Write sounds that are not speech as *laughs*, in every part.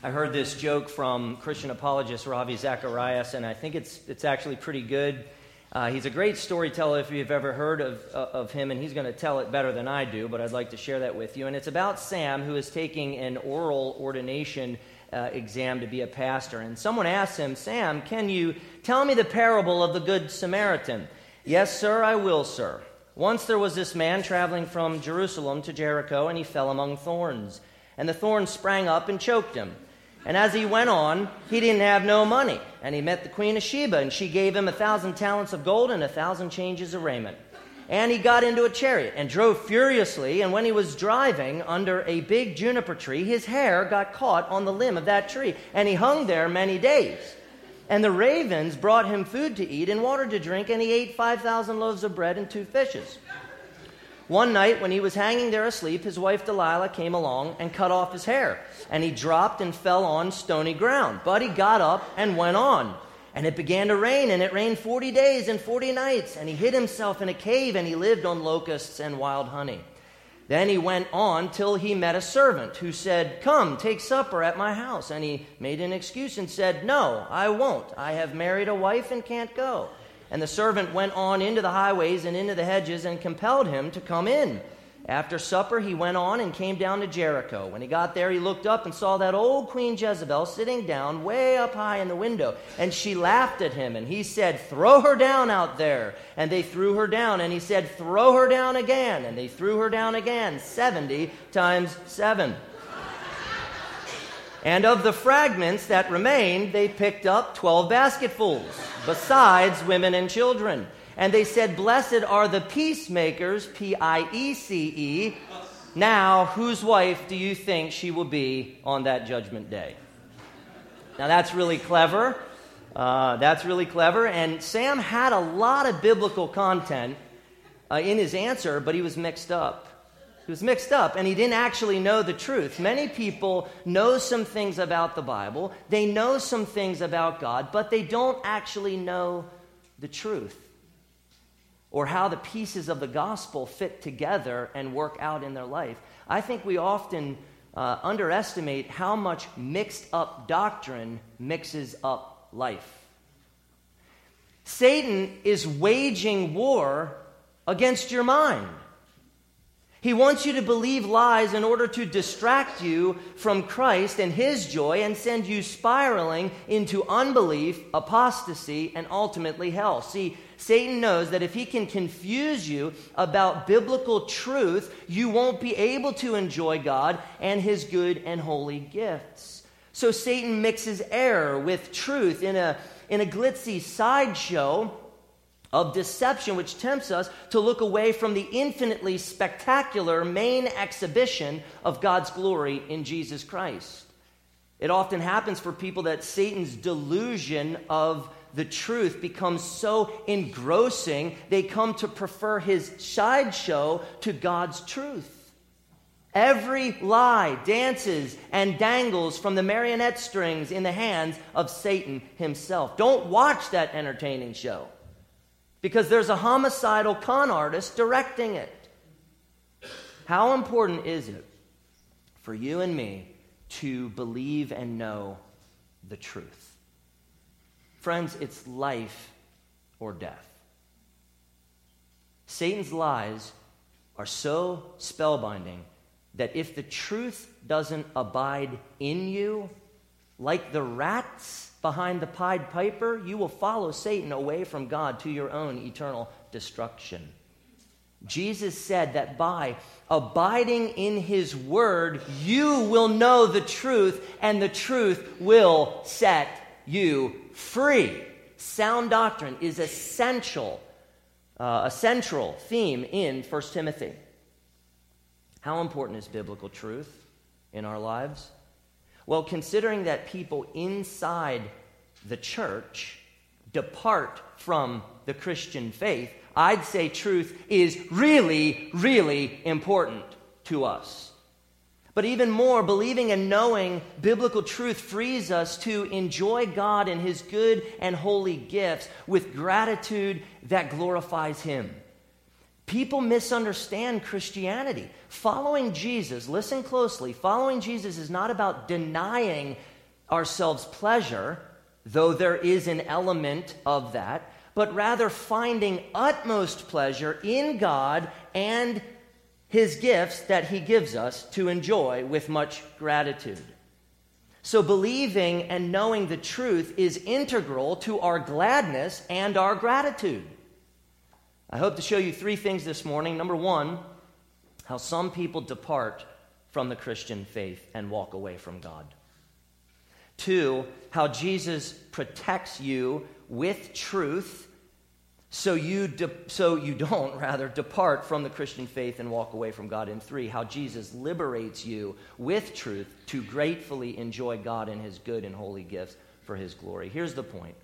I heard this joke from Christian apologist Ravi Zacharias, and I think it's, it's actually pretty good. Uh, he's a great storyteller if you've ever heard of, uh, of him, and he's going to tell it better than I do, but I'd like to share that with you. And it's about Sam, who is taking an oral ordination uh, exam to be a pastor. And someone asked him, Sam, can you tell me the parable of the Good Samaritan? Yes, sir, I will, sir. Once there was this man traveling from Jerusalem to Jericho, and he fell among thorns. And the thorns sprang up and choked him. And as he went on, he didn't have no money. And he met the queen of Sheba, and she gave him a thousand talents of gold and a thousand changes of raiment. And he got into a chariot and drove furiously. And when he was driving under a big juniper tree, his hair got caught on the limb of that tree. And he hung there many days. And the ravens brought him food to eat and water to drink, and he ate 5,000 loaves of bread and two fishes. One night, when he was hanging there asleep, his wife Delilah came along and cut off his hair, and he dropped and fell on stony ground. But he got up and went on. And it began to rain, and it rained 40 days and 40 nights. And he hid himself in a cave, and he lived on locusts and wild honey. Then he went on till he met a servant who said, Come, take supper at my house. And he made an excuse and said, No, I won't. I have married a wife and can't go. And the servant went on into the highways and into the hedges and compelled him to come in. After supper, he went on and came down to Jericho. When he got there, he looked up and saw that old Queen Jezebel sitting down way up high in the window. And she laughed at him. And he said, Throw her down out there. And they threw her down. And he said, Throw her down again. And they threw her down again, 70 times 7. And of the fragments that remained, they picked up 12 basketfuls, besides women and children. And they said, Blessed are the peacemakers, P I E C E. Now, whose wife do you think she will be on that judgment day? Now, that's really clever. Uh, that's really clever. And Sam had a lot of biblical content uh, in his answer, but he was mixed up. He was mixed up and he didn't actually know the truth. Many people know some things about the Bible, they know some things about God, but they don't actually know the truth or how the pieces of the gospel fit together and work out in their life. I think we often uh, underestimate how much mixed up doctrine mixes up life. Satan is waging war against your mind. He wants you to believe lies in order to distract you from Christ and His joy and send you spiraling into unbelief, apostasy, and ultimately hell. See, Satan knows that if he can confuse you about biblical truth, you won't be able to enjoy God and His good and holy gifts. So Satan mixes error with truth in a, in a glitzy sideshow of deception which tempts us to look away from the infinitely spectacular main exhibition of God's glory in Jesus Christ. It often happens for people that Satan's delusion of the truth becomes so engrossing, they come to prefer his sideshow to God's truth. Every lie dances and dangles from the marionette strings in the hands of Satan himself. Don't watch that entertaining show because there's a homicidal con artist directing it. How important is it for you and me to believe and know the truth? Friends, it's life or death. Satan's lies are so spellbinding that if the truth doesn't abide in you, like the rats behind the Pied Piper, you will follow Satan away from God to your own eternal destruction. Jesus said that by abiding in his word, you will know the truth, and the truth will set you free. Sound doctrine is essential, uh, a central theme in 1 Timothy. How important is biblical truth in our lives? Well, considering that people inside the church depart from the Christian faith, I'd say truth is really, really important to us. But even more, believing and knowing biblical truth frees us to enjoy God and His good and holy gifts with gratitude that glorifies Him. People misunderstand Christianity. Following Jesus, listen closely, following Jesus is not about denying ourselves pleasure, though there is an element of that, but rather finding utmost pleasure in God and his gifts that he gives us to enjoy with much gratitude. So, believing and knowing the truth is integral to our gladness and our gratitude. I hope to show you three things this morning. Number one, how some people depart from the Christian faith and walk away from God. Two, how Jesus protects you with truth so you, de- so you don't, *laughs* rather, depart from the Christian faith and walk away from God. And three, how Jesus liberates you with truth to gratefully enjoy God and his good and holy gifts for his glory. Here's the point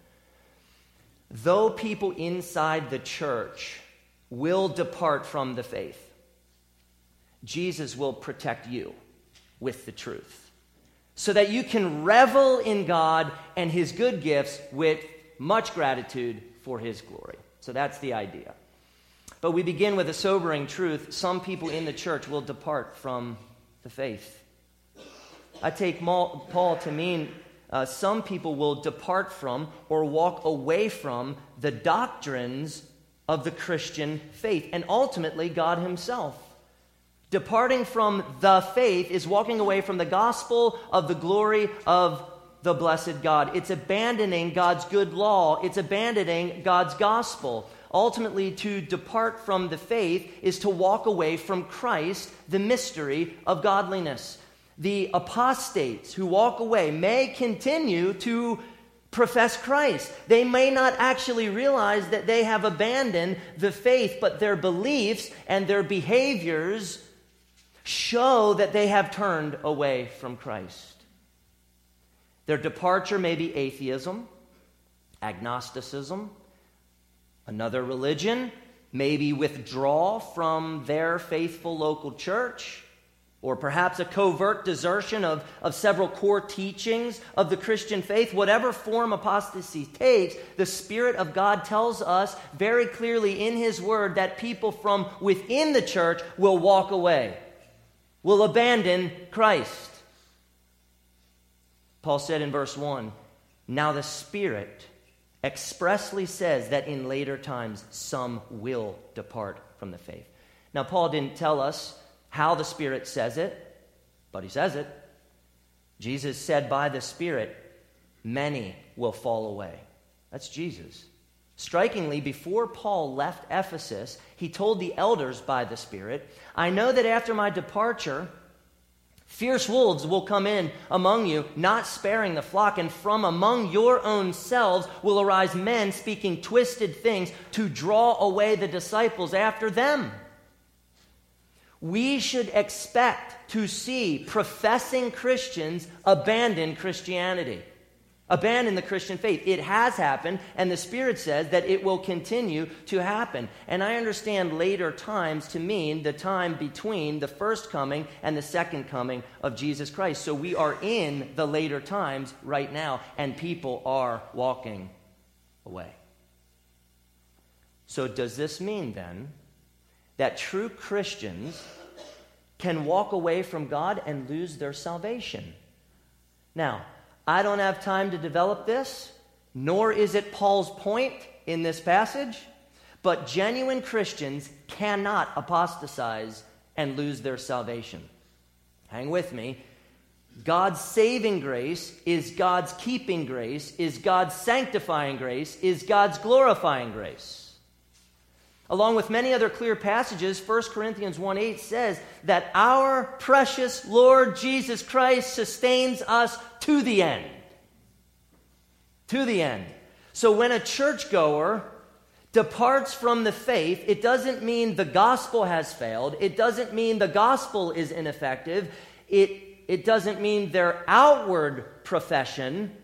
though people inside the church will depart from the faith, Jesus will protect you with the truth so that you can revel in God and his good gifts with much gratitude for his glory. So that's the idea. But we begin with a sobering truth. Some people in the church will depart from the faith. I take Paul to mean uh, some people will depart from or walk away from the doctrines of the Christian faith and ultimately God Himself. Departing from the faith is walking away from the gospel of the glory of the blessed God. It's abandoning God's good law, it's abandoning God's gospel. Ultimately, to depart from the faith is to walk away from Christ, the mystery of godliness the apostates who walk away may continue to profess Christ. They may not actually realize that they have abandoned the faith, but their beliefs and their behaviors show that they have turned away from Christ. Their departure may be atheism, agnosticism, another religion, maybe withdrawal from their faithful local church or perhaps a covert desertion of, of several core teachings of the Christian faith, whatever form apostasy takes, the Spirit of God tells us very clearly in His Word that people from within the church will walk away, will abandon Christ. Paul said in verse 1 Now the Spirit expressly says that in later times some will depart from the faith. Now, Paul didn't tell us how the Spirit says it, but he says it. Jesus said, By the Spirit, many will fall away. That's Jesus. Strikingly, before Paul left Ephesus, he told the elders by the Spirit, I know that after my departure, fierce wolves will come in among you, not sparing the flock, and from among your own selves will arise men speaking twisted things to draw away the disciples after them we should expect to see professing Christians abandon Christianity, abandon the Christian faith. It has happened, and the Spirit says that it will continue to happen. And I understand later times to mean the time between the first coming and the second coming of Jesus Christ. So we are in the later times right now, and people are walking away. So, does this mean then that true Christians can walk away from God and lose their salvation. Now, I don't have time to develop this, nor is it Paul's point in this passage, but genuine Christians cannot apostatize and lose their salvation. Hang with me. God's saving grace is God's keeping grace, is God's sanctifying grace, is God's glorifying grace. Along with many other clear passages, 1 Corinthians 1 8 says that our precious Lord Jesus Christ sustains us to the end. To the end. So when a churchgoer departs from the faith, it doesn't mean the gospel has failed. It doesn't mean the gospel is ineffective. It, it doesn't mean their outward profession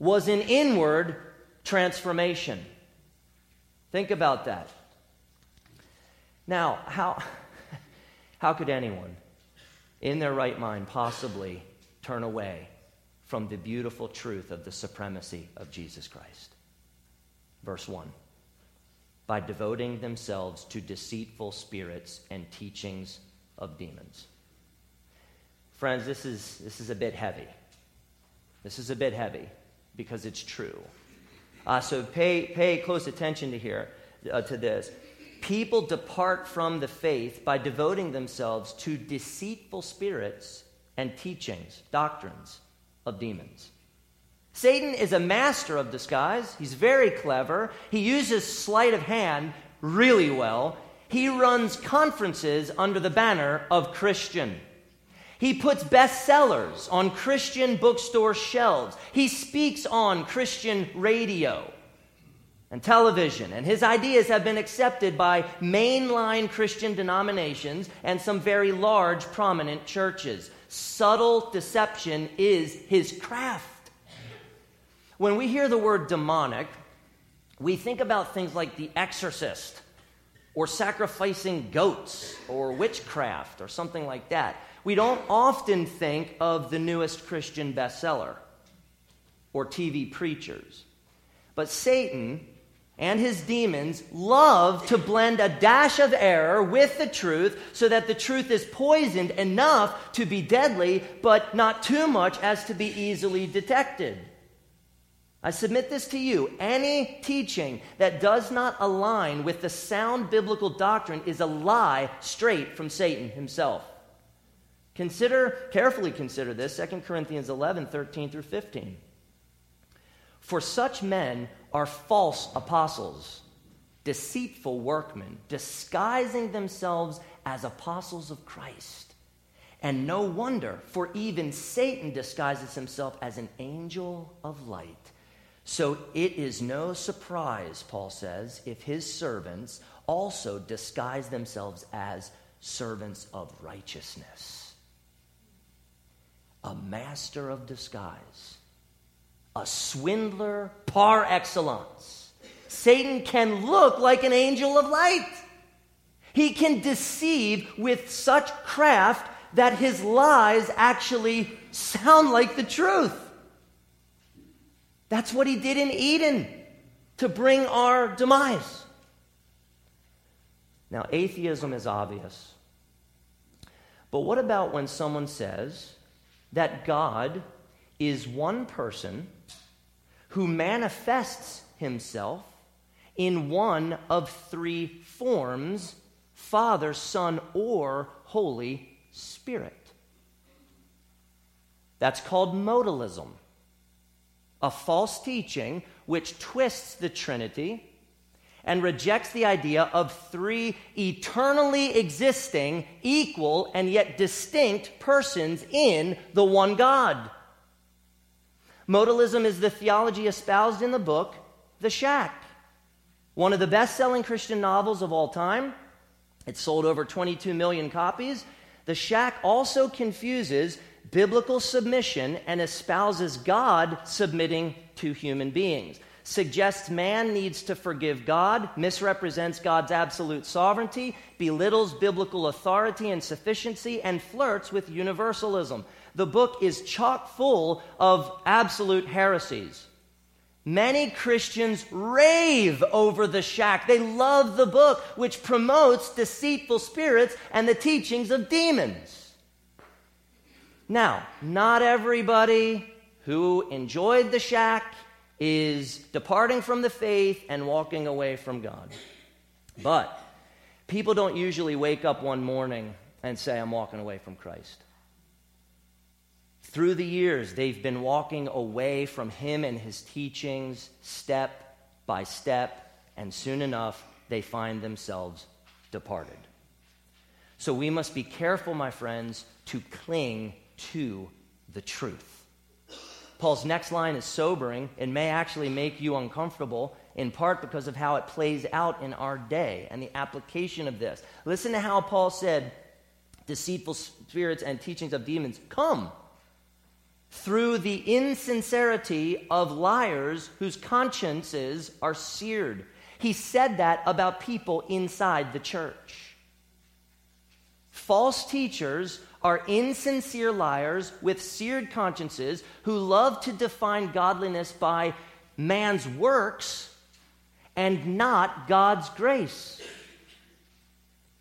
was an inward transformation. Think about that. Now, how, *laughs* how could anyone in their right mind possibly turn away from the beautiful truth of the supremacy of Jesus Christ? Verse 1 by devoting themselves to deceitful spirits and teachings of demons. Friends, this is, this is a bit heavy. This is a bit heavy because it's true. Uh, so pay, pay close attention to here uh, to this. People depart from the faith by devoting themselves to deceitful spirits and teachings, doctrines of demons. Satan is a master of disguise. He's very clever. He uses sleight of hand really well. He runs conferences under the banner of Christian. He puts bestsellers on Christian bookstore shelves. He speaks on Christian radio and television, and his ideas have been accepted by mainline Christian denominations and some very large, prominent churches. Subtle deception is his craft. When we hear the word demonic, we think about things like the exorcist or sacrificing goats or witchcraft or something like that. We don't often think of the newest Christian bestseller or TV preachers. But Satan and his demons love to blend a dash of error with the truth so that the truth is poisoned enough to be deadly, but not too much as to be easily detected. I submit this to you. Any teaching that does not align with the sound biblical doctrine is a lie straight from Satan himself. Consider, carefully consider this 2 Corinthians 11, 13 through 15. For such men are false apostles, deceitful workmen, disguising themselves as apostles of Christ. And no wonder, for even Satan disguises himself as an angel of light. So it is no surprise, Paul says, if his servants also disguise themselves as servants of righteousness. A master of disguise, a swindler par excellence. Satan can look like an angel of light. He can deceive with such craft that his lies actually sound like the truth. That's what he did in Eden to bring our demise. Now, atheism is obvious. But what about when someone says that God is one person who manifests himself in one of three forms Father, Son, or Holy Spirit? That's called modalism a false teaching which twists the Trinity and rejects the idea of three eternally existing, equal, and yet distinct persons in the one God. Modalism is the theology espoused in the book The Shack, one of the best selling Christian novels of all time. It sold over 22 million copies. The Shack also confuses biblical submission and espouses God submitting to human beings. Suggests man needs to forgive God, misrepresents God's absolute sovereignty, belittles biblical authority and sufficiency, and flirts with universalism. The book is chock full of absolute heresies. Many Christians rave over the shack. They love the book, which promotes deceitful spirits and the teachings of demons. Now, not everybody who enjoyed the shack is departing from the faith and walking away from God. But people don't usually wake up one morning and say, I'm walking away from Christ. Through the years, they've been walking away from Him and His teachings step by step, and soon enough, they find themselves departed. So we must be careful, my friends, to cling to the truth. Paul's next line is sobering and may actually make you uncomfortable, in part because of how it plays out in our day and the application of this. Listen to how Paul said, Deceitful spirits and teachings of demons come through the insincerity of liars whose consciences are seared. He said that about people inside the church. False teachers are insincere liars with seared consciences who love to define godliness by man's works and not God's grace.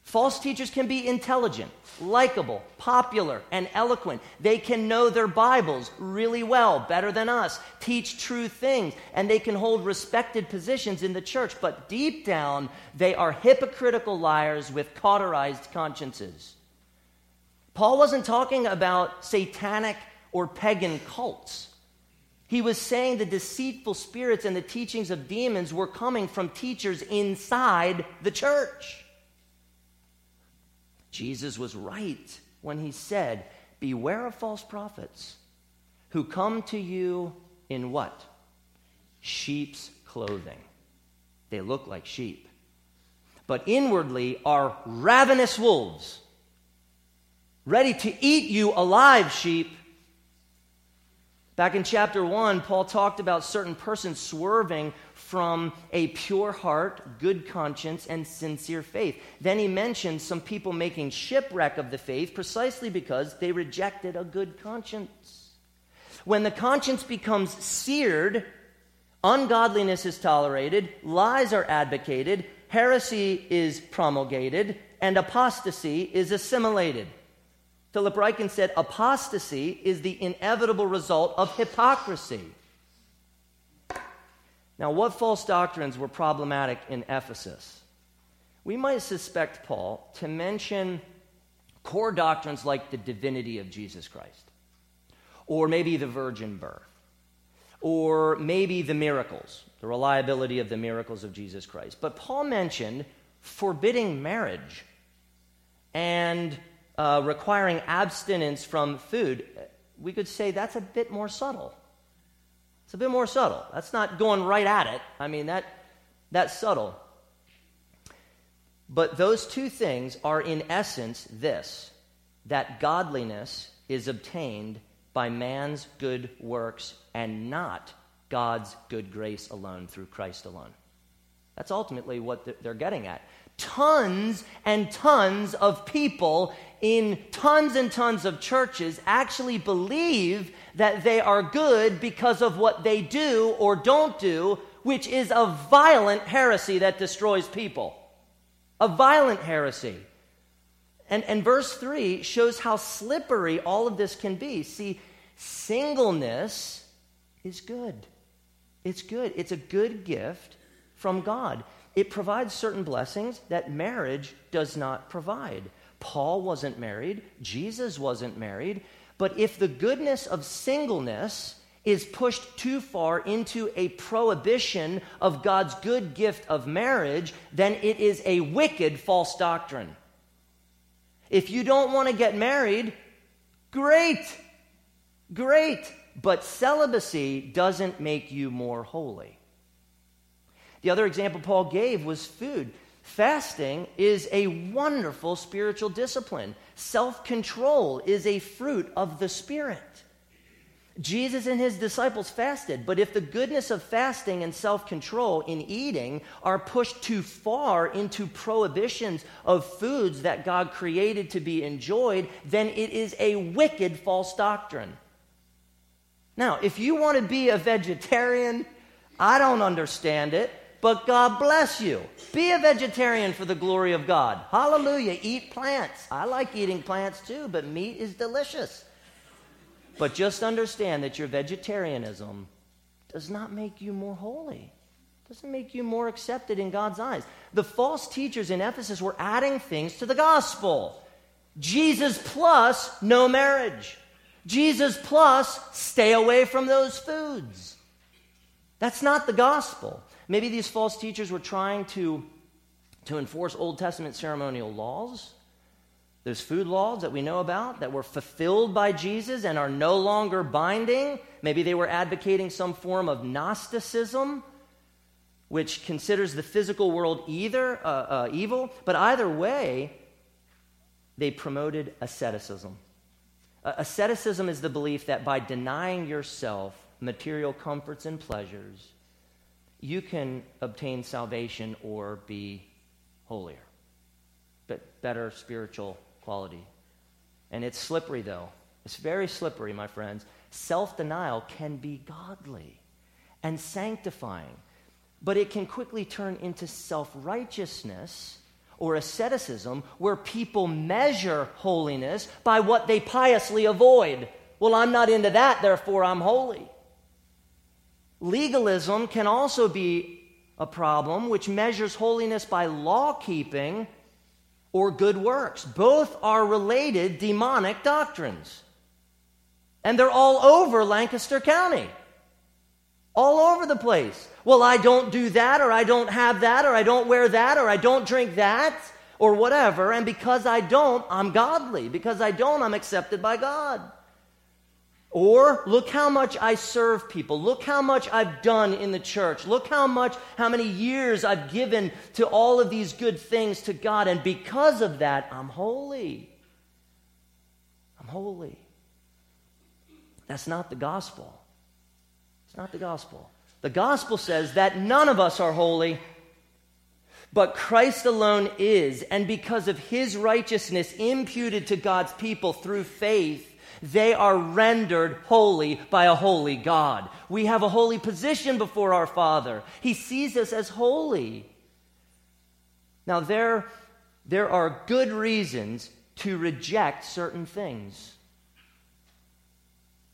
False teachers can be intelligent, likable, popular, and eloquent. They can know their Bibles really well, better than us, teach true things, and they can hold respected positions in the church. But deep down, they are hypocritical liars with cauterized consciences. Paul wasn't talking about satanic or pagan cults. He was saying the deceitful spirits and the teachings of demons were coming from teachers inside the church. Jesus was right when he said, Beware of false prophets who come to you in what? Sheep's clothing. They look like sheep, but inwardly are ravenous wolves, ready to eat you alive, sheep. Back in chapter 1, Paul talked about certain persons swerving from a pure heart, good conscience, and sincere faith. Then he mentioned some people making shipwreck of the faith precisely because they rejected a good conscience. When the conscience becomes seared, ungodliness is tolerated, lies are advocated, heresy is promulgated, and apostasy is assimilated. Philip Ryken said apostasy is the inevitable result of hypocrisy. Now, what false doctrines were problematic in Ephesus? We might suspect Paul to mention core doctrines like the divinity of Jesus Christ, or maybe the virgin birth, or maybe the miracles, the reliability of the miracles of Jesus Christ. But Paul mentioned forbidding marriage and uh, requiring abstinence from food. We could say that's a bit more subtle. It's a bit more subtle. That's not going right at it. I mean, that, that's subtle. But those two things are, in essence, this that godliness is obtained by man's good works and not God's good grace alone through Christ alone. That's ultimately what they're getting at. Tons and tons of people in tons and tons of churches actually believe that they are good because of what they do or don't do, which is a violent heresy that destroys people. A violent heresy. And, and verse 3 shows how slippery all of this can be. See, singleness is good. It's good. It's a good gift from God. It provides certain blessings that marriage does not provide. Paul wasn't married, Jesus wasn't married. But if the goodness of singleness is pushed too far into a prohibition of God's good gift of marriage, then it is a wicked false doctrine. If you don't want to get married, great, great. But celibacy doesn't make you more holy. The other example Paul gave was food. Fasting is a wonderful spiritual discipline. Self control is a fruit of the Spirit. Jesus and his disciples fasted, but if the goodness of fasting and self control in eating are pushed too far into prohibitions of foods that God created to be enjoyed, then it is a wicked false doctrine. Now, if you want to be a vegetarian, I don't understand it but God bless you. Be a vegetarian for the glory of God. Hallelujah. Eat plants. I like eating plants too, but meat is delicious. But just understand that your vegetarianism does not make you more holy. Doesn't make you more accepted in God's eyes. The false teachers in Ephesus were adding things to the gospel. Jesus plus no marriage. Jesus plus stay away from those foods. That's not the gospel. Maybe these false teachers were trying to, to enforce Old Testament ceremonial laws, those food laws that we know about that were fulfilled by Jesus and are no longer binding. Maybe they were advocating some form of Gnosticism, which considers the physical world either uh, uh, evil, but either way, they promoted asceticism. Uh, asceticism is the belief that by denying yourself material comforts and pleasures, you can obtain salvation or be holier, but better spiritual quality. And it's slippery, though. It's very slippery, my friends. Self denial can be godly and sanctifying. but it can quickly turn into self righteousness or asceticism where people measure holiness by what they piously avoid. Well, I'm not into that, therefore I'm holy. Legalism can also be a problem which measures holiness by law keeping or good works. Both are related demonic doctrines. And they're all over Lancaster County. All over the place. Well, I don't do that, or I don't have that, or I don't wear that, or I don't drink that, or whatever. And because I don't, I'm godly. Because I don't, I'm accepted by God. Or look how much I serve people. Look how much I've done in the church. Look how much, how many years I've given to all of these good things to God. And because of that, I'm holy. I'm holy. That's not the gospel. It's not the gospel. The gospel says that none of us are holy, but Christ alone is. And because of his righteousness imputed to God's people through faith, they are rendered holy by a holy God. We have a holy position before our Father. He sees us as holy. Now, there, there are good reasons to reject certain things.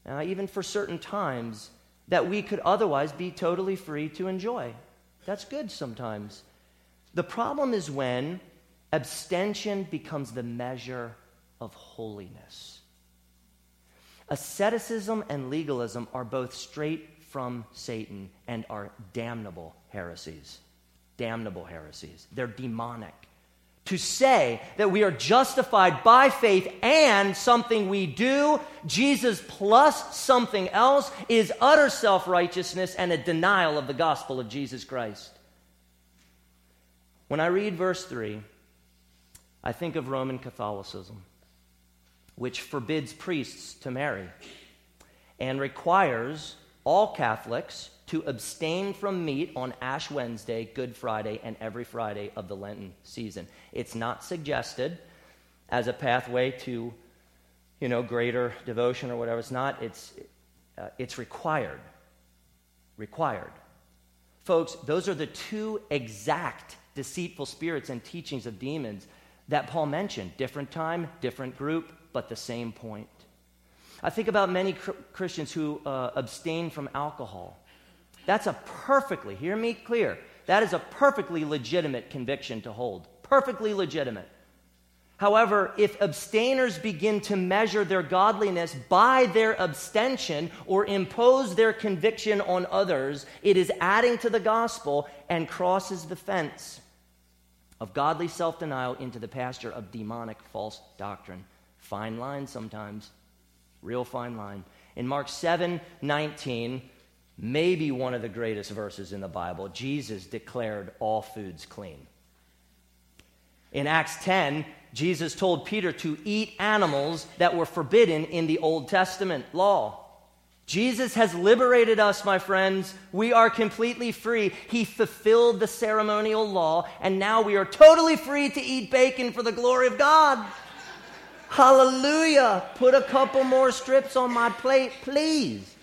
Now, even for certain times that we could otherwise be totally free to enjoy. That's good sometimes. The problem is when abstention becomes the measure of holiness. Asceticism and legalism are both straight from Satan and are damnable heresies. Damnable heresies. They're demonic. To say that we are justified by faith and something we do, Jesus plus something else, is utter self righteousness and a denial of the gospel of Jesus Christ. When I read verse 3, I think of Roman Catholicism which forbids priests to marry and requires all Catholics to abstain from meat on Ash Wednesday, Good Friday, and every Friday of the Lenten season. It's not suggested as a pathway to, you know, greater devotion or whatever. It's not. It's, uh, it's required. Required. Folks, those are the two exact deceitful spirits and teachings of demons that Paul mentioned. Different time, different group, but the same point. I think about many cr- Christians who uh, abstain from alcohol. That's a perfectly, hear me clear, that is a perfectly legitimate conviction to hold. Perfectly legitimate. However, if abstainers begin to measure their godliness by their abstention or impose their conviction on others, it is adding to the gospel and crosses the fence of godly self denial into the pasture of demonic false doctrine. Fine line sometimes, real fine line. In Mark 7 19, maybe one of the greatest verses in the Bible, Jesus declared all foods clean. In Acts 10, Jesus told Peter to eat animals that were forbidden in the Old Testament law. Jesus has liberated us, my friends. We are completely free. He fulfilled the ceremonial law, and now we are totally free to eat bacon for the glory of God. Hallelujah. Put a couple more strips on my plate, please.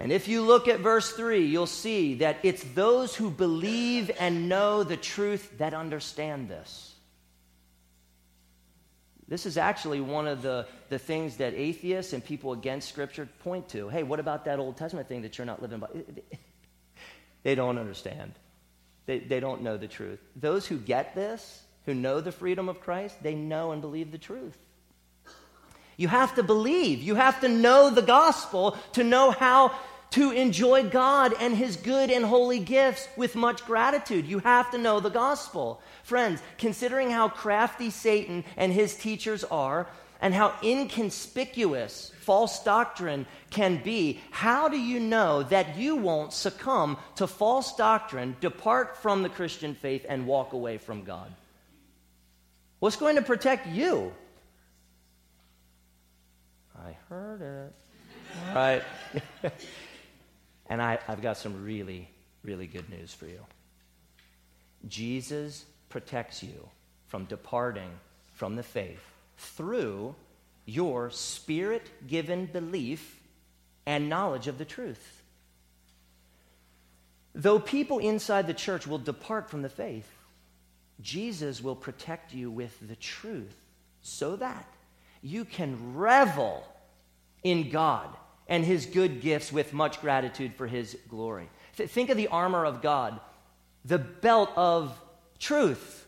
And if you look at verse 3, you'll see that it's those who believe and know the truth that understand this. This is actually one of the, the things that atheists and people against Scripture point to. Hey, what about that Old Testament thing that you're not living by? *laughs* They don't understand, they, they don't know the truth. Those who get this, who know the freedom of Christ, they know and believe the truth. You have to believe. You have to know the gospel to know how to enjoy God and his good and holy gifts with much gratitude. You have to know the gospel. Friends, considering how crafty Satan and his teachers are, and how inconspicuous false doctrine can be, how do you know that you won't succumb to false doctrine, depart from the Christian faith, and walk away from God? What's going to protect you? I heard it. Right. *laughs* and I, I've got some really, really good news for you. Jesus protects you from departing from the faith through your spirit given belief and knowledge of the truth. Though people inside the church will depart from the faith, Jesus will protect you with the truth so that you can revel in God and his good gifts with much gratitude for his glory. Th- think of the armor of God, the belt of truth,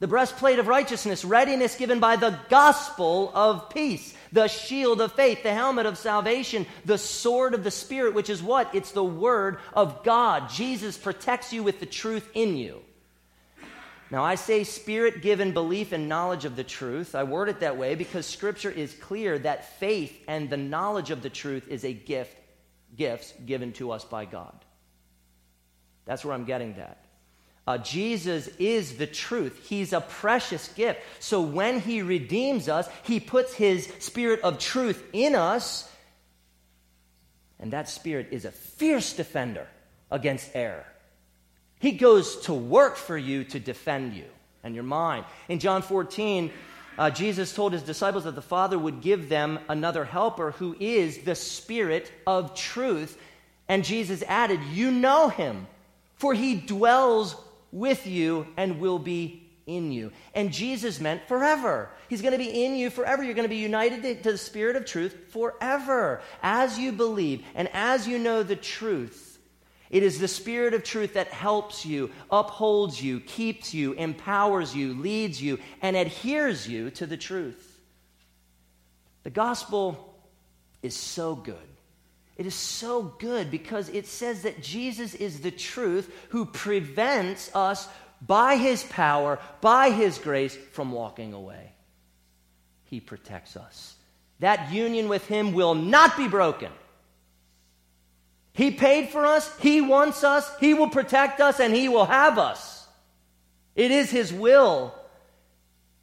the breastplate of righteousness, readiness given by the gospel of peace, the shield of faith, the helmet of salvation, the sword of the Spirit, which is what? It's the word of God. Jesus protects you with the truth in you. Now, I say spirit given belief and knowledge of the truth. I word it that way because Scripture is clear that faith and the knowledge of the truth is a gift, gifts given to us by God. That's where I'm getting that. Uh, Jesus is the truth. He's a precious gift. So when He redeems us, He puts His Spirit of truth in us, and that Spirit is a fierce defender against error. He goes to work for you to defend you and your mind. In John 14, uh, Jesus told his disciples that the Father would give them another helper who is the Spirit of truth. And Jesus added, You know him, for he dwells with you and will be in you. And Jesus meant forever. He's going to be in you forever. You're going to be united to, to the Spirit of truth forever. As you believe and as you know the truth, it is the Spirit of truth that helps you, upholds you, keeps you, empowers you, leads you, and adheres you to the truth. The gospel is so good. It is so good because it says that Jesus is the truth who prevents us by his power, by his grace, from walking away. He protects us. That union with him will not be broken. He paid for us, He wants us, He will protect us, and He will have us. It is His will.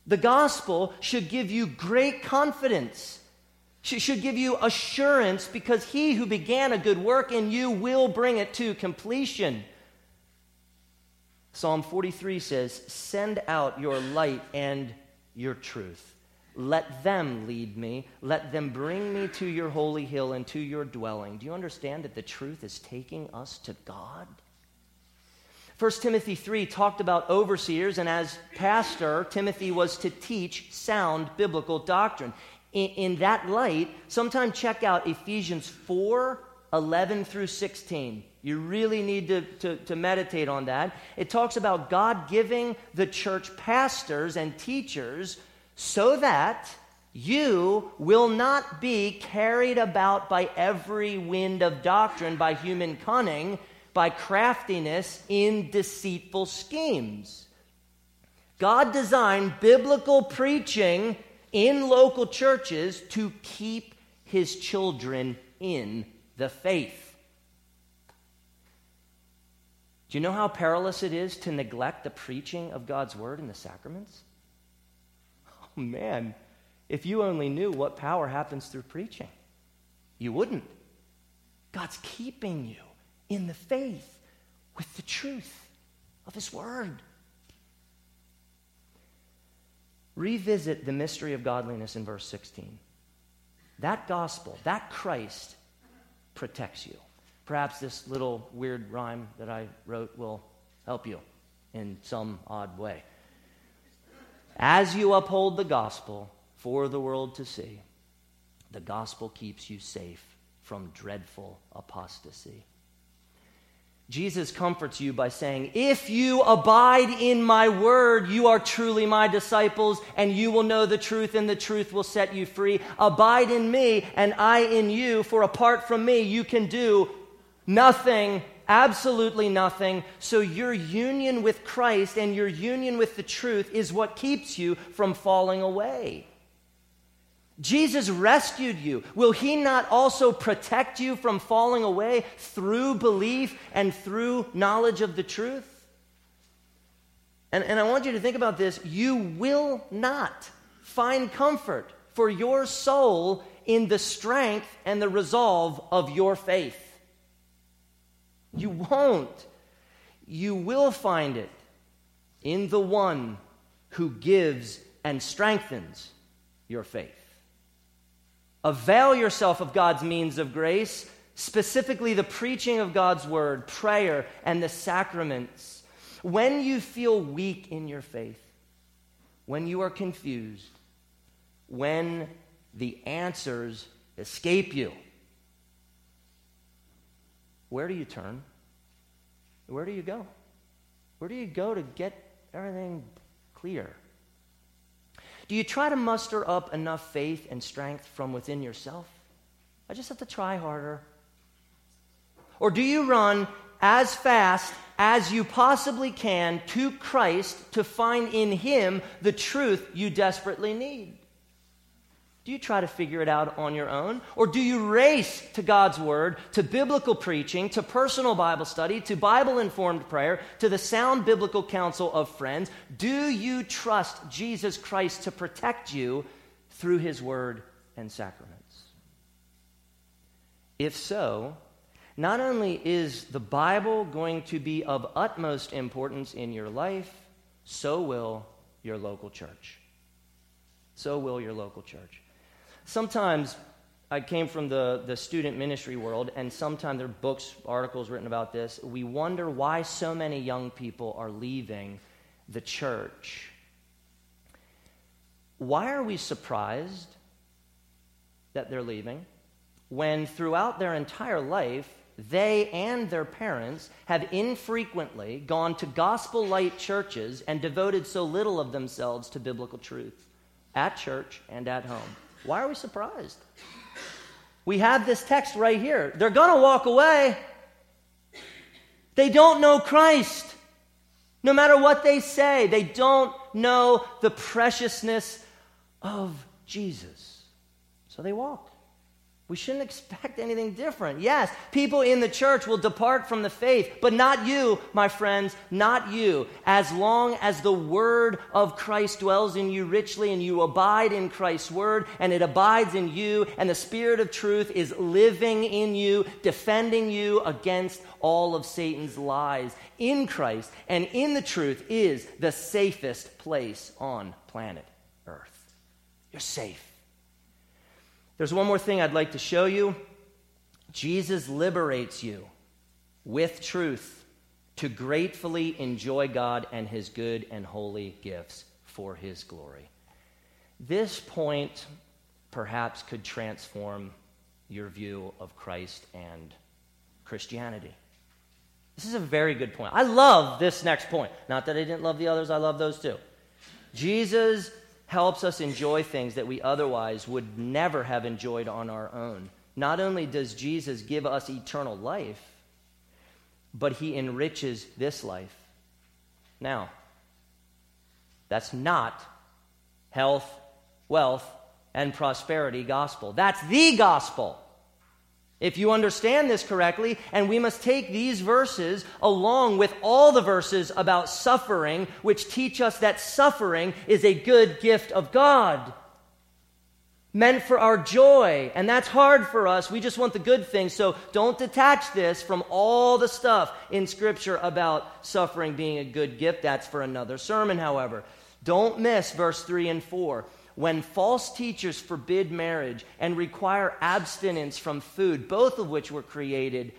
The gospel should give you great confidence, should give you assurance because He who began a good work in you will bring it to completion. Psalm 43 says, Send out your light and your truth. Let them lead me. Let them bring me to your holy hill and to your dwelling. Do you understand that the truth is taking us to God? 1 Timothy 3 talked about overseers, and as pastor, Timothy was to teach sound biblical doctrine. In, in that light, sometime check out Ephesians 4 11 through 16. You really need to, to, to, meditate on that. It talks about God giving the church pastors and teachers so that you will not be carried about by every wind of doctrine, by human cunning, by craftiness in deceitful schemes. God designed biblical preaching in local churches to keep his children in the faith. Do you know how perilous it is to neglect the preaching of God's word and the sacraments? Man, if you only knew what power happens through preaching, you wouldn't. God's keeping you in the faith with the truth of His Word. Revisit the mystery of godliness in verse 16. That gospel, that Christ, protects you. Perhaps this little weird rhyme that I wrote will help you in some odd way as you uphold the gospel for the world to see, the gospel keeps you safe from dreadful apostasy. Jesus comforts you by saying, If you abide in my word, you are truly my disciples, and you will know the truth, and the truth will set you free. Abide in me, and I in you, for apart from me, you can do nothing absolutely nothing. So, your union with Christ and your union with the truth is what keeps you from falling away. Jesus rescued you. Will he not also protect you from falling away through belief and through knowledge of the truth? And, and I want you to think about this. You will not find comfort for your soul in the strength and the resolve of your faith. You won't. You will find it in the one who gives and strengthens your faith. Avail yourself of God's means of grace specifically the preaching of God's word, prayer, and the sacraments, when you feel weak in your faith, when you are confused, when the answers escape you, where do you turn? Where do you go? Where do you go to get everything clear? Do you try to muster up enough faith and strength from within yourself? I just have to try harder. Or do you run as fast as you possibly can to Christ to find in Him the truth you desperately need? Do you try to figure it out on your own? Or do you race to God's Word, to biblical preaching, to personal Bible study, to Bible informed prayer, to the sound biblical counsel of friends? Do you trust Jesus Christ to protect you through His Word and sacraments? If so, not only is the Bible going to be of utmost importance in your life, so will your local church. So will your local church. Sometimes I came from the, the student ministry world, and sometimes there are books, articles written about this. We wonder why so many young people are leaving the church. Why are we surprised that they're leaving when throughout their entire life, they and their parents have infrequently gone to gospel light churches and devoted so little of themselves to biblical truth at church and at home? Why are we surprised? We have this text right here. They're going to walk away. They don't know Christ. No matter what they say, they don't know the preciousness of Jesus. So they walk. We shouldn't expect anything different. Yes, people in the church will depart from the faith, but not you, my friends, not you. As long as the word of Christ dwells in you richly and you abide in Christ's word and it abides in you and the spirit of truth is living in you, defending you against all of Satan's lies. In Christ and in the truth is the safest place on planet Earth. You're safe. There's one more thing I'd like to show you. Jesus liberates you with truth to gratefully enjoy God and his good and holy gifts for his glory. This point perhaps could transform your view of Christ and Christianity. This is a very good point. I love this next point. Not that I didn't love the others, I love those too. Jesus helps us enjoy things that we otherwise would never have enjoyed on our own. Not only does Jesus give us eternal life, but he enriches this life. Now, that's not health, wealth, and prosperity gospel. That's the gospel if you understand this correctly, and we must take these verses along with all the verses about suffering, which teach us that suffering is a good gift of God, meant for our joy. And that's hard for us. We just want the good things. So don't detach this from all the stuff in Scripture about suffering being a good gift. That's for another sermon, however. Don't miss verse 3 and 4 when false teachers forbid marriage and require abstinence from food, both of which were created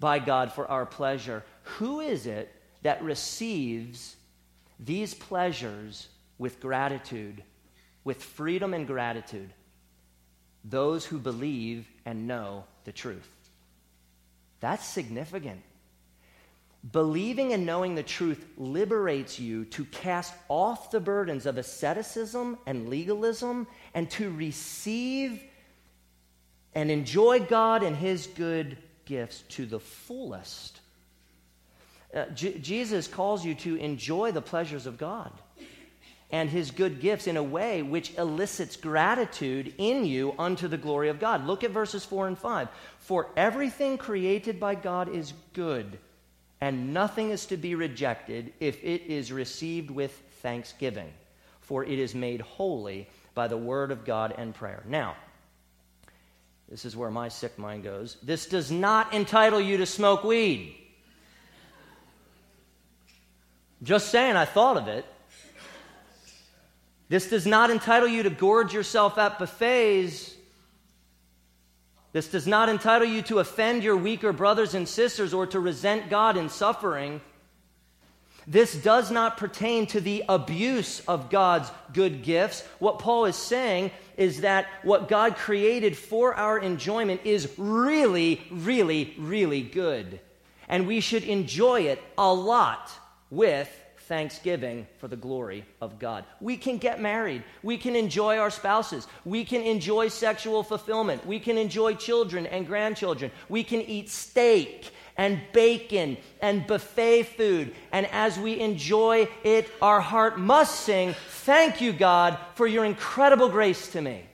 by God for our pleasure, who is it that receives these pleasures with gratitude, with freedom and gratitude? Those who believe and know the truth. That's significant. Believing and knowing the truth liberates you to cast off the burdens of asceticism and legalism and to receive and enjoy God and His good gifts to the fullest. Uh, J- Jesus calls you to enjoy the pleasures of God and His good gifts in a way which elicits gratitude in you unto the glory of God. Look at verses 4 and 5. For everything created by God is good and nothing is to be rejected if it is received with thanksgiving, for it is made holy by the word of God and prayer. Now, this is where my sick mind goes. This does not entitle you to smoke weed. Just saying, I thought of it. This does not entitle you to gorge yourself at buffets This does not entitle you to offend your weaker brothers and sisters or to resent God in suffering. This does not pertain to the abuse of God's good gifts. What Paul is saying is that what God created for our enjoyment is really, really, really good. And we should enjoy it a lot with thanksgiving for the glory of God. We can get married. We can enjoy our spouses. We can enjoy sexual fulfillment. We can enjoy children and grandchildren. We can eat steak and bacon and buffet food. And as we enjoy it, our heart must sing, Thank you, God, for your incredible grace to me.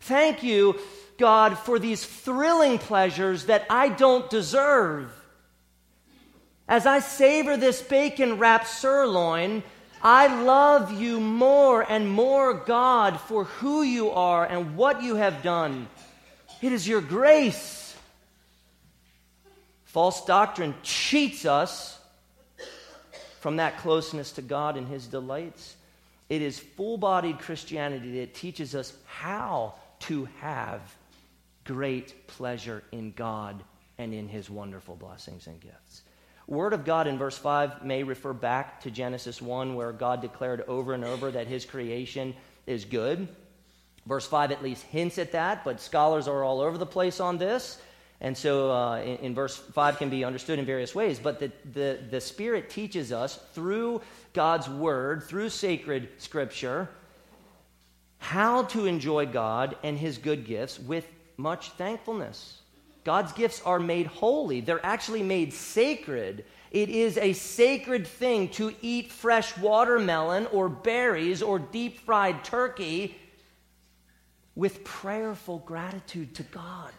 Thank you, God, for these thrilling pleasures that I don't deserve. As I savor this bacon wrapped sirloin, I love you more and more, God, for who you are and what you have done. It is your grace False doctrine cheats us from that closeness to God and His delights. It is full bodied Christianity that teaches us how to have great pleasure in God and in His wonderful blessings and gifts. Word of God in verse 5 may refer back to Genesis 1, where God declared over and over that His creation is good. Verse 5 at least hints at that, but scholars are all over the place on this. And so uh, in, in, verse 5 can be understood in various ways, but the, the, the Spirit teaches us through God's Word, through sacred Scripture, how to enjoy God and His good gifts with much thankfulness. God's gifts are made holy, they're actually made sacred. It is a sacred thing to eat fresh watermelon or berries or deep fried turkey with prayerful gratitude to God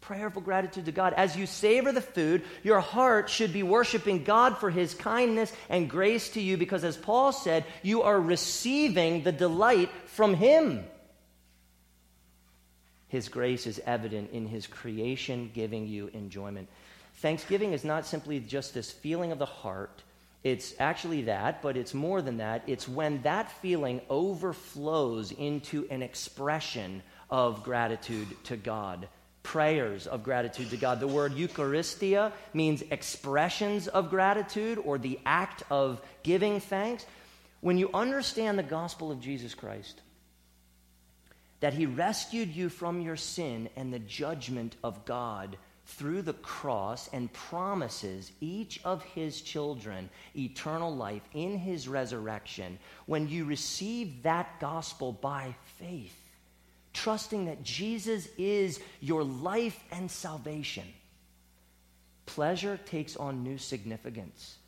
prayerful gratitude to God. As you savor the food, your heart should be worshiping God for his kindness and grace to you because, as Paul said, you are receiving the delight from him. His grace is evident in his creation, giving you enjoyment. Thanksgiving is not simply just this feeling of the heart. It's actually that, but it's more than that. It's when that feeling overflows into an expression of gratitude to God prayers of gratitude to God. The word Eucharistia means expressions of gratitude or the act of giving thanks. When you understand the gospel of Jesus Christ, that he rescued you from your sin and the judgment of God through the cross and promises each of his children eternal life in his resurrection, when you receive that gospel by faith, trusting that Jesus is your life and salvation, pleasure takes on new significance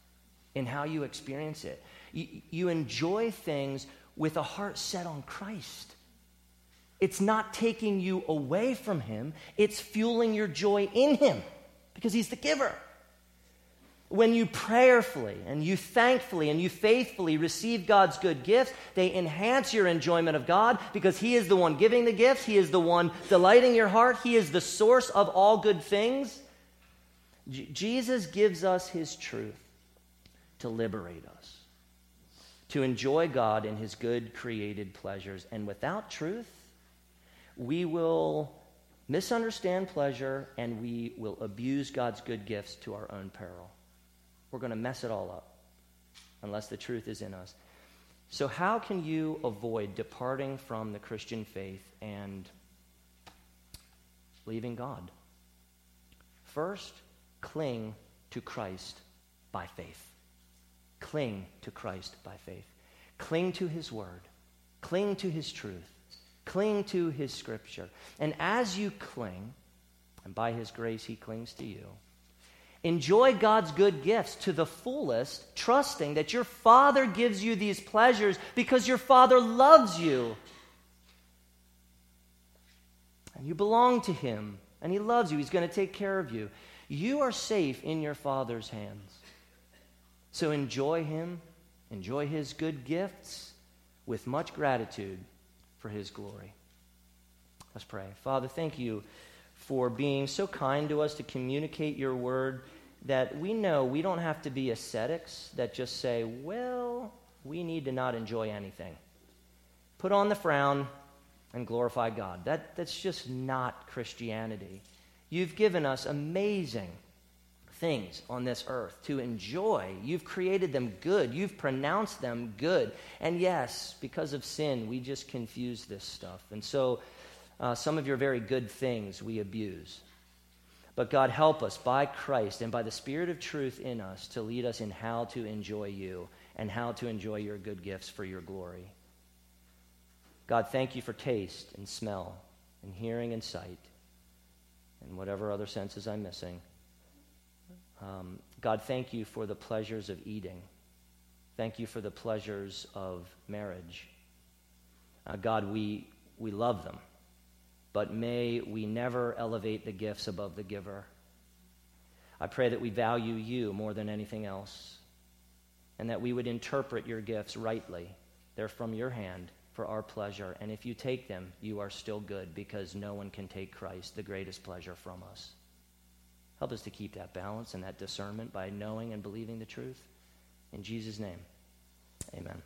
in how you experience it. You, enjoy things with a heart set on Christ. It's not taking you away from Him, it's fueling your joy in Him because He's the giver. When you prayerfully and you thankfully and you faithfully receive God's good gifts, they enhance your enjoyment of God because He is the one giving the gifts. He is the one delighting your heart. He is the source of all good things. J- Jesus gives us His truth to liberate us, to enjoy God in His good created pleasures. And without truth, we will misunderstand pleasure and we will abuse God's good gifts to our own peril we're going to mess it all up unless the truth is in us. So, how can you avoid departing from the Christian faith and leaving God? First, cling to Christ by faith. Cling to Christ by faith. Cling to His Word. Cling to His truth. Cling to His Scripture. And as you cling, and by His grace He clings to you, Enjoy God's good gifts to the fullest, trusting that your Father gives you these pleasures because your Father loves you. And you belong to Him, and He loves you. He's going to take care of you. You are safe in your Father's hands. So enjoy Him, enjoy His good gifts with much gratitude for His glory. Let's pray. Father, thank you for being so kind to us to communicate your word that we know we don't have to be ascetics that just say, well, we need to not enjoy anything. Put on the frown and glorify God. That, that's just not Christianity. You've given us amazing things on this earth to enjoy. You've created them good. You've pronounced them good. And yes, because of sin, we just confuse this stuff. And so uh, some of your very good things we abuse. But God, help us by Christ and by the Spirit of truth in us to lead us in how to enjoy you and how to enjoy your good gifts for your glory. God, thank you for taste and smell and hearing and sight and whatever other senses I'm missing. Um, God, thank you for the pleasures of eating. Thank you for the pleasures of marriage. Uh, God, we, we love them, but may we never elevate the gifts above the giver. I pray that we value you more than anything else, and that we would interpret your gifts rightly. They're from your hand for our pleasure, and if you take them, you are still good because no one can take Christ, the greatest pleasure, from us. Help us to keep that balance and that discernment by knowing and believing the truth. In Jesus' name, amen.